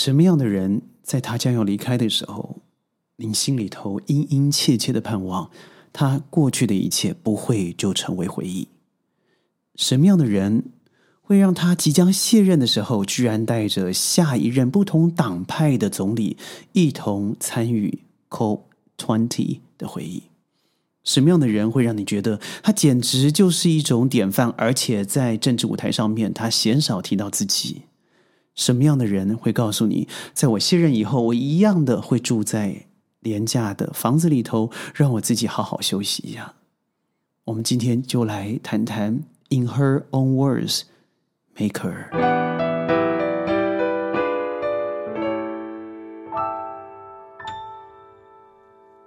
什么样的人在他将要离开的时候，您心里头殷殷切切的盼望，他过去的一切不会就成为回忆？什么样的人会让他即将卸任的时候，居然带着下一任不同党派的总理一同参与 COP Twenty 的会议？什么样的人会让你觉得他简直就是一种典范，而且在政治舞台上面，他鲜少提到自己？什么样的人会告诉你，在我卸任以后，我一样的会住在廉价的房子里头，让我自己好好休息一下？我们今天就来谈谈，In her own words，Maker。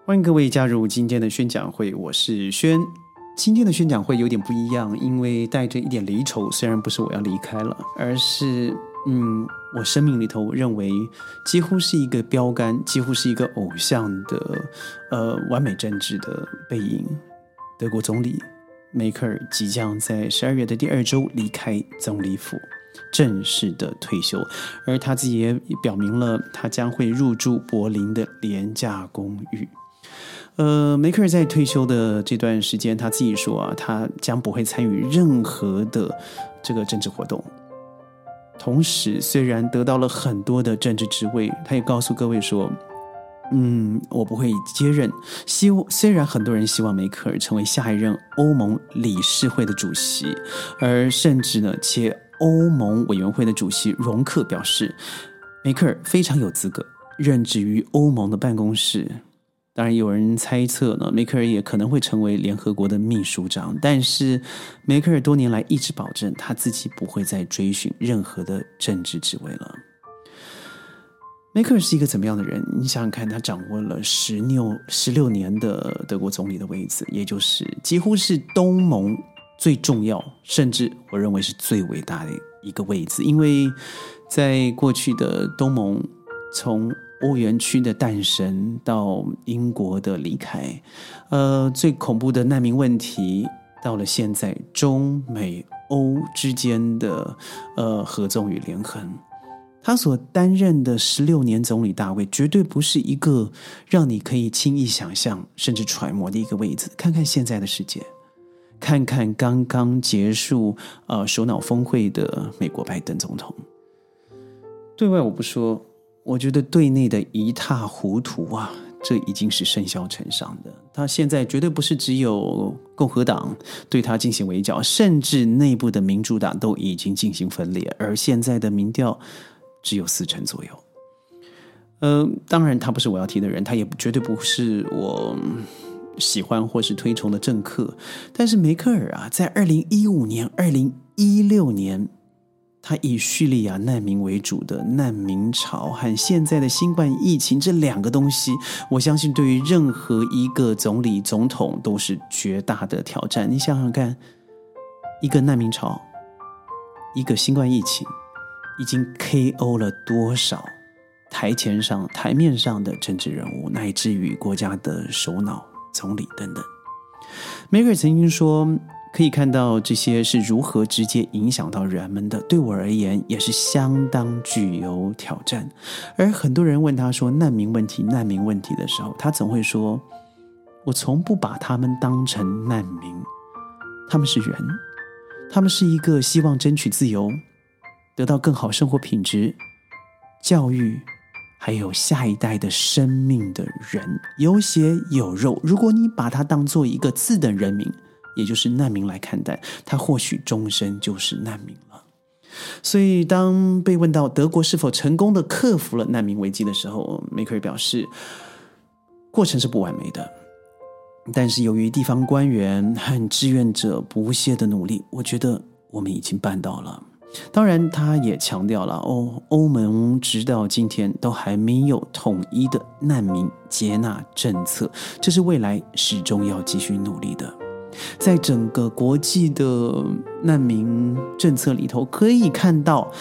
欢迎各位加入今天的宣讲会，我是轩。今天的宣讲会有点不一样，因为带着一点离愁，虽然不是我要离开了，而是。嗯，我生命里头认为几乎是一个标杆，几乎是一个偶像的，呃，完美政治的背影。德国总理梅克尔即将在十二月的第二周离开总理府，正式的退休，而他自己也表明了他将会入住柏林的廉价公寓。呃，梅克尔在退休的这段时间，他自己说啊，他将不会参与任何的这个政治活动。同时，虽然得到了很多的政治职位，他也告诉各位说：“嗯，我不会接任。希望虽然很多人希望梅克尔成为下一任欧盟理事会的主席，而甚至呢，且欧盟委员会的主席容克表示，梅克尔非常有资格任职于欧盟的办公室。”当然，有人猜测呢，梅克尔也可能会成为联合国的秘书长。但是，梅克尔多年来一直保证他自己不会再追寻任何的政治职位了。梅克尔是一个怎么样的人？你想想看，他掌握了十六十六年的德国总理的位置，也就是几乎是东盟最重要，甚至我认为是最伟大的一个位置。因为在过去的东盟，从欧元区的诞生到英国的离开，呃，最恐怖的难民问题，到了现在中美欧之间的呃合纵与连横，他所担任的十六年总理大位，绝对不是一个让你可以轻易想象甚至揣摩的一个位置。看看现在的世界，看看刚刚结束呃首脑峰会的美国拜登总统，对外我不说。我觉得对内的一塌糊涂啊，这已经是甚嚣尘上的。他现在绝对不是只有共和党对他进行围剿，甚至内部的民主党都已经进行分裂。而现在的民调只有四成左右。嗯，当然他不是我要提的人，他也绝对不是我喜欢或是推崇的政客。但是梅克尔啊，在二零一五年、二零一六年。他以叙利亚难民为主的难民潮和现在的新冠疫情这两个东西，我相信对于任何一个总理、总统都是绝大的挑战。你想想看，一个难民潮，一个新冠疫情，已经 KO 了多少台前上、台面上的政治人物，乃至于国家的首脑、总理等等。梅克尔曾经说。可以看到这些是如何直接影响到人们的，对我而言也是相当具有挑战。而很多人问他说“难民问题，难民问题”的时候，他总会说：“我从不把他们当成难民，他们是人，他们是一个希望争取自由、得到更好生活品质、教育，还有下一代的生命的人，有血有肉。如果你把他当做一个次等人民。”也就是难民来看待他，或许终身就是难民了。所以，当被问到德国是否成功的克服了难民危机的时候，梅克尔表示，过程是不完美的，但是由于地方官员和志愿者不懈的努力，我觉得我们已经办到了。当然，他也强调了，欧欧盟直到今天都还没有统一的难民接纳政策，这是未来始终要继续努力的。在整个国际的难民政策里头，可以看到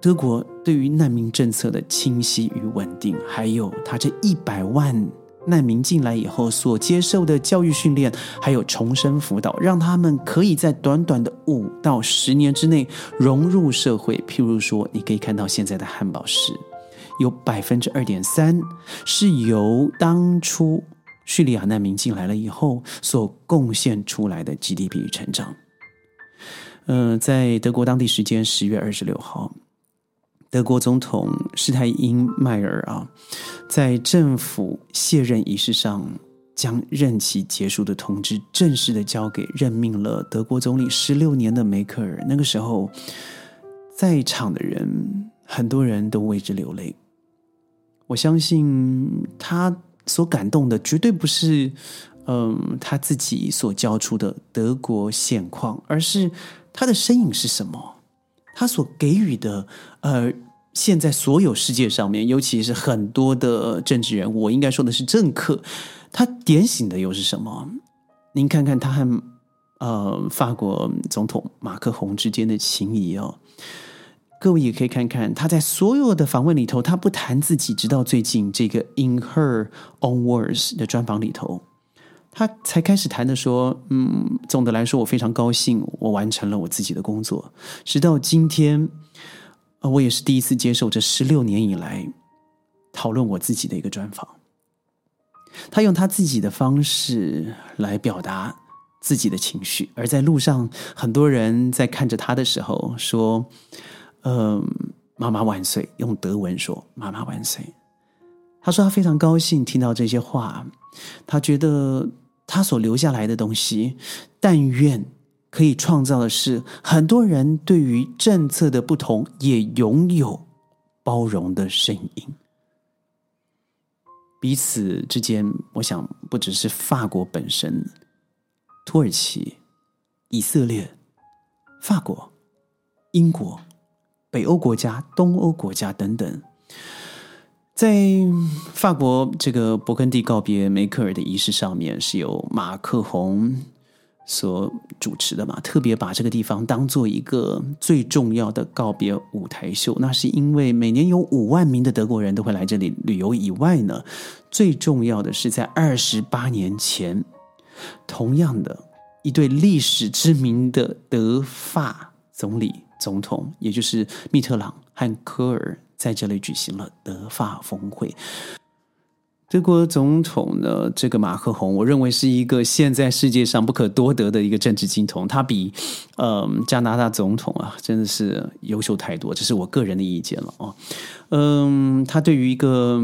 德国对于难民政策的清晰与稳定，还有他这一百万难民进来以后所接受的教育训练，还有重生辅导，让他们可以在短短的五到十年之内融入社会。譬如说，你可以看到现在的汉堡市。有百分之二点三是由当初叙利亚难民进来了以后所贡献出来的 GDP 成长。嗯，在德国当地时间十月二十六号，德国总统施泰因迈尔啊，在政府卸任仪式上，将任期结束的通知正式的交给任命了德国总理十六年的梅克尔。那个时候，在场的人很多人都为之流泪。我相信他所感动的绝对不是，嗯，他自己所交出的德国现况，而是。他的身影是什么？他所给予的，呃，现在所有世界上面，尤其是很多的政治人物，我应该说的是政客，他点醒的又是什么？您看看他和呃法国总统马克宏之间的情谊哦。各位也可以看看他在所有的访问里头，他不谈自己，直到最近这个 In Her Own Words 的专访里头。他才开始谈的说：“嗯，总的来说，我非常高兴，我完成了我自己的工作。直到今天，我也是第一次接受这十六年以来讨论我自己的一个专访。他用他自己的方式来表达自己的情绪，而在路上，很多人在看着他的时候说：‘嗯，妈妈万岁！’用德文说：‘妈妈万岁！’他说他非常高兴听到这些话，他觉得。”他所留下来的东西，但愿可以创造的是很多人对于政策的不同也拥有包容的声音。彼此之间，我想不只是法国本身，土耳其、以色列、法国、英国、北欧国家、东欧国家等等。在法国这个勃艮第告别梅克尔的仪式上面，是由马克宏所主持的嘛？特别把这个地方当做一个最重要的告别舞台秀。那是因为每年有五万名的德国人都会来这里旅游以外呢，最重要的是在二十八年前，同样的一对历史知名的德法总理总统，也就是密特朗和科尔。在这里举行了德法峰会。德国总统呢，这个马克宏，我认为是一个现在世界上不可多得的一个政治金童。他比嗯加拿大总统啊，真的是优秀太多。这是我个人的意见了哦。嗯，他对于一个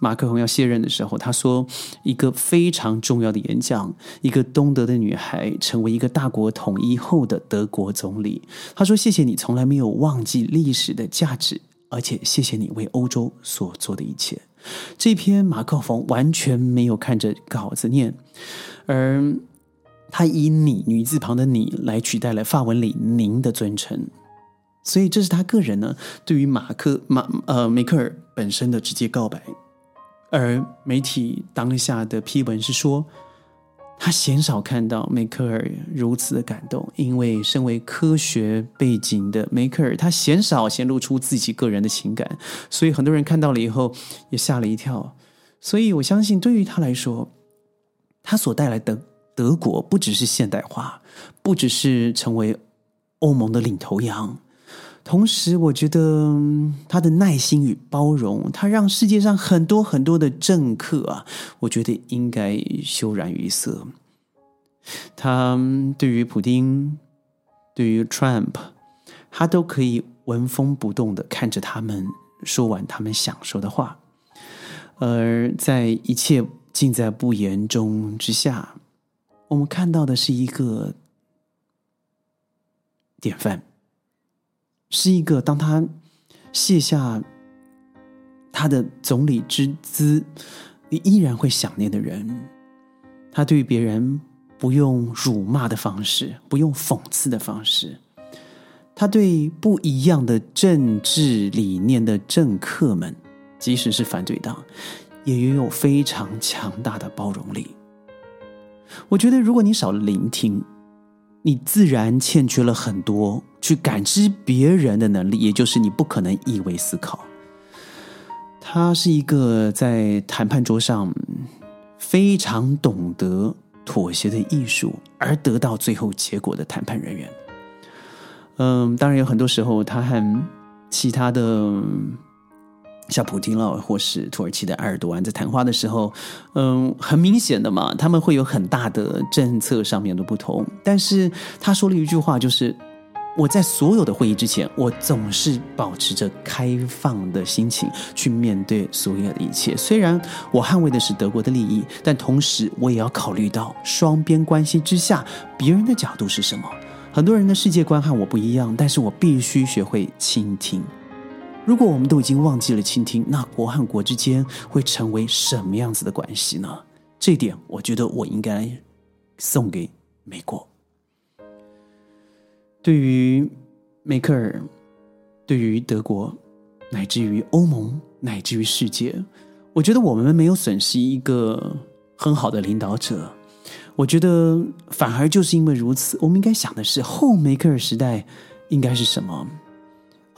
马克宏要卸任的时候，他说一个非常重要的演讲：一个东德的女孩成为一个大国统一后的德国总理。他说：“谢谢你，从来没有忘记历史的价值。”而且谢谢你为欧洲所做的一切。这篇马克龙完全没有看着稿子念，而他以“你”女字旁的“你”来取代了法文里“您”的尊称，所以这是他个人呢对于马克马呃梅克尔本身的直接告白。而媒体当下的批文是说。他鲜少看到梅克尔如此的感动，因为身为科学背景的梅克尔，他鲜少显露出自己个人的情感，所以很多人看到了以后也吓了一跳。所以我相信，对于他来说，他所带来的德国不只是现代化，不只是成为欧盟的领头羊。同时，我觉得他的耐心与包容，他让世界上很多很多的政客啊，我觉得应该羞然于色。他对于普京，对于 Trump，他都可以纹风不动的看着他们说完他们想说的话，而在一切尽在不言中之下，我们看到的是一个典范。是一个，当他卸下他的总理之姿，你依然会想念的人。他对别人不用辱骂的方式，不用讽刺的方式。他对不一样的政治理念的政客们，即使是反对党，也拥有非常强大的包容力。我觉得，如果你少了聆听，你自然欠缺了很多去感知别人的能力，也就是你不可能一味思考。他是一个在谈判桌上非常懂得妥协的艺术，而得到最后结果的谈判人员。嗯，当然有很多时候，他和其他的像普京了，或是土耳其的埃尔多安在谈话的时候，嗯，很明显的嘛，他们会有很大的政策上面的不同。但是他说了一句话，就是我在所有的会议之前，我总是保持着开放的心情去面对所有的一切。虽然我捍卫的是德国的利益，但同时我也要考虑到双边关系之下别人的角度是什么。很多人的世界观和我不一样，但是我必须学会倾听。如果我们都已经忘记了倾听，那国和国之间会成为什么样子的关系呢？这点，我觉得我应该送给美国。对于梅克尔，对于德国，乃至于欧盟，乃至于世界，我觉得我们没有损失一个很好的领导者。我觉得反而就是因为如此，我们应该想的是后梅克尔时代应该是什么。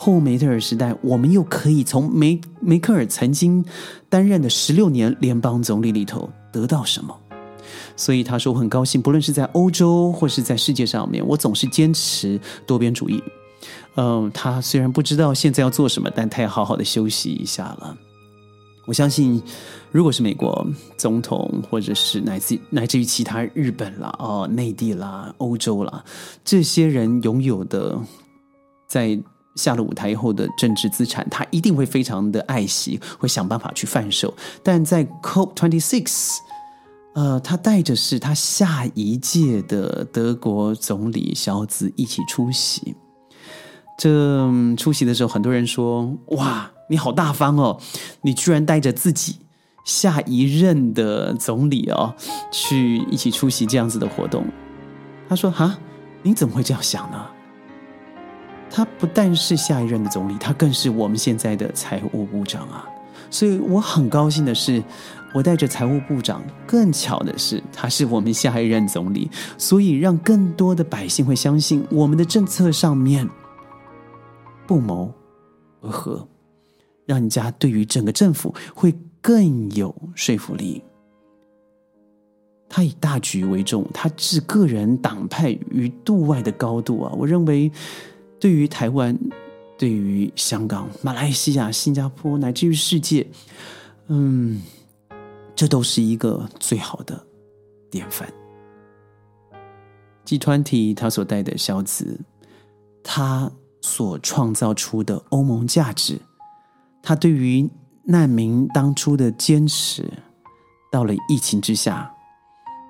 后梅特尔时代，我们又可以从梅梅克尔曾经担任的十六年联邦总理里头得到什么？所以他说我很高兴，不论是在欧洲或是在世界上面，我总是坚持多边主义。嗯，他虽然不知道现在要做什么，但他要好好的休息一下了。我相信，如果是美国总统，或者是乃至乃至于其他日本啦、哦内地啦、欧洲啦，这些人拥有的在。下了舞台以后的政治资产，他一定会非常的爱惜，会想办法去贩售。但在 COP twenty six，呃，他带着是他下一届的德国总理肖兹一起出席。这出席的时候，很多人说：“哇，你好大方哦，你居然带着自己下一任的总理哦，去一起出席这样子的活动。”他说：“哈，你怎么会这样想呢？”他不但是下一任的总理，他更是我们现在的财务部长啊！所以我很高兴的是，我带着财务部长。更巧的是，他是我们下一任总理，所以让更多的百姓会相信我们的政策上面不谋而合，让人家对于整个政府会更有说服力。他以大局为重，他置个人党派于度外的高度啊！我认为。对于台湾，对于香港、马来西亚、新加坡，乃至于世界，嗯，这都是一个最好的典范。集团体他所带的小子，他所创造出的欧盟价值，他对于难民当初的坚持，到了疫情之下，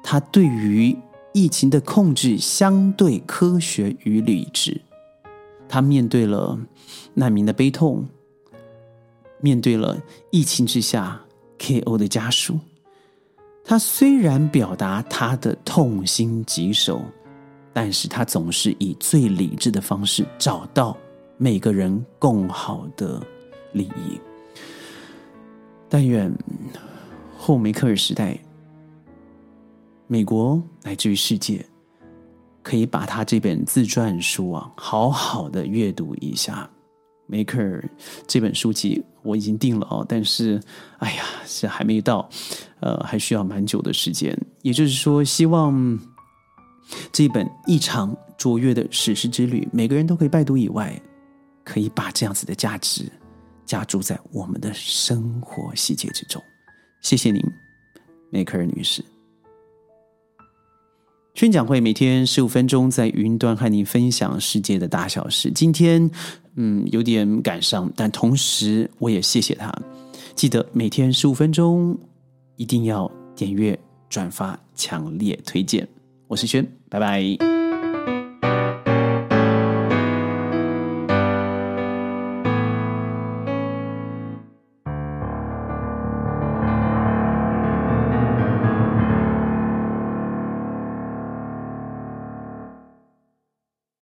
他对于疫情的控制相对科学与理智。他面对了难民的悲痛，面对了疫情之下 KO 的家属。他虽然表达他的痛心疾首，但是他总是以最理智的方式找到每个人共好的利益。但愿后梅克尔时代，美国乃至于世界。可以把他这本自传书啊，好好的阅读一下。梅克尔这本书籍我已经订了哦，但是哎呀，是还没到，呃，还需要蛮久的时间。也就是说，希望这本异常卓越的史诗之旅，每个人都可以拜读以外，可以把这样子的价值加注在我们的生活细节之中。谢谢您，梅克尔女士。宣讲会每天十五分钟，在云端和你分享世界的大小事。今天，嗯，有点赶上，但同时我也谢谢他。记得每天十五分钟，一定要点阅、转发、强烈推荐。我是轩，拜拜。